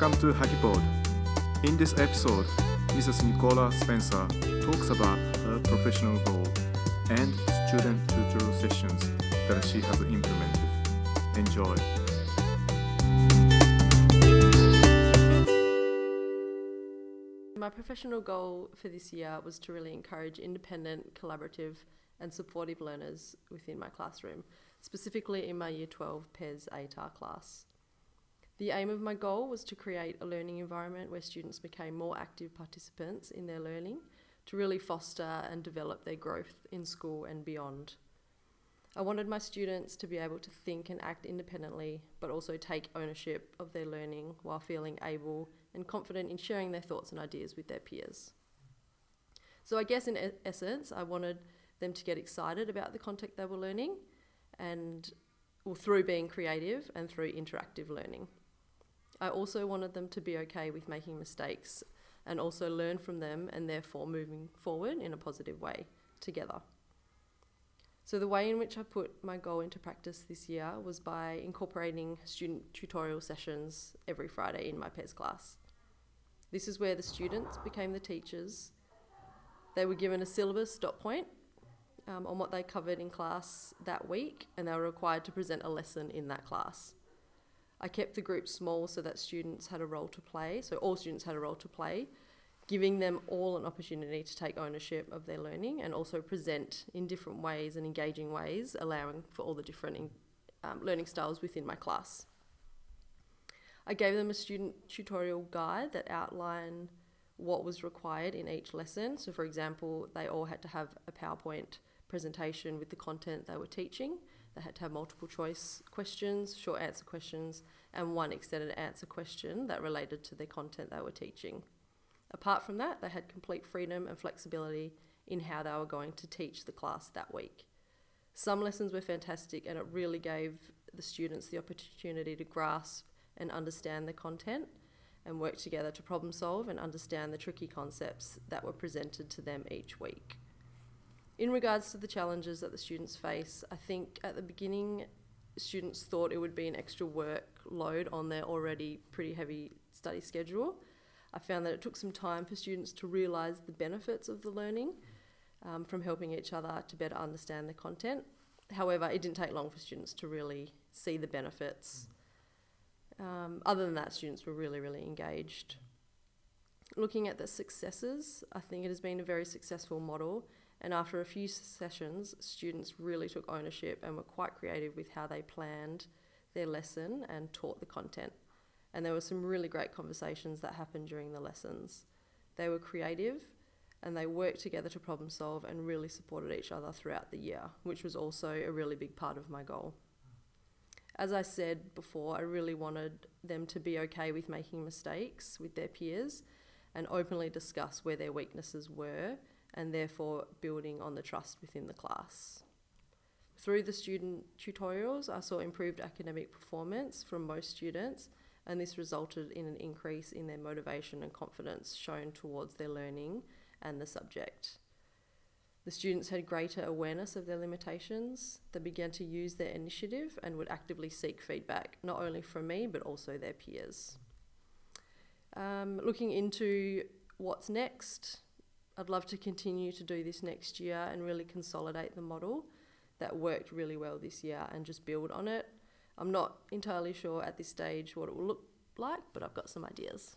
Welcome to HAGiPOD. In this episode, Mrs. Nicola Spencer talks about her professional goal and student tutorial sessions that she has implemented. Enjoy. My professional goal for this year was to really encourage independent, collaborative, and supportive learners within my classroom, specifically in my Year 12 PES ATAR class. The aim of my goal was to create a learning environment where students became more active participants in their learning to really foster and develop their growth in school and beyond. I wanted my students to be able to think and act independently, but also take ownership of their learning while feeling able and confident in sharing their thoughts and ideas with their peers. So, I guess in essence, I wanted them to get excited about the content they were learning and well, through being creative and through interactive learning. I also wanted them to be okay with making mistakes and also learn from them and therefore moving forward in a positive way together. So, the way in which I put my goal into practice this year was by incorporating student tutorial sessions every Friday in my PES class. This is where the students became the teachers. They were given a syllabus dot point um, on what they covered in class that week, and they were required to present a lesson in that class. I kept the group small so that students had a role to play, so all students had a role to play, giving them all an opportunity to take ownership of their learning and also present in different ways and engaging ways, allowing for all the different in, um, learning styles within my class. I gave them a student tutorial guide that outlined what was required in each lesson. So, for example, they all had to have a PowerPoint presentation with the content they were teaching. They had to have multiple choice questions, short answer questions, and one extended answer question that related to the content they were teaching. Apart from that, they had complete freedom and flexibility in how they were going to teach the class that week. Some lessons were fantastic, and it really gave the students the opportunity to grasp and understand the content and work together to problem solve and understand the tricky concepts that were presented to them each week. In regards to the challenges that the students face, I think at the beginning, students thought it would be an extra workload on their already pretty heavy study schedule. I found that it took some time for students to realise the benefits of the learning um, from helping each other to better understand the content. However, it didn't take long for students to really see the benefits. Um, other than that, students were really, really engaged. Looking at the successes, I think it has been a very successful model. And after a few sessions, students really took ownership and were quite creative with how they planned their lesson and taught the content. And there were some really great conversations that happened during the lessons. They were creative and they worked together to problem solve and really supported each other throughout the year, which was also a really big part of my goal. As I said before, I really wanted them to be okay with making mistakes with their peers and openly discuss where their weaknesses were and therefore building on the trust within the class. Through the student tutorials, I saw improved academic performance from most students, and this resulted in an increase in their motivation and confidence shown towards their learning and the subject. The students had greater awareness of their limitations. They began to use their initiative and would actively seek feedback, not only from me, but also their peers. Um, looking into what's next, I'd love to continue to do this next year and really consolidate the model that worked really well this year and just build on it. I'm not entirely sure at this stage what it will look like, but I've got some ideas.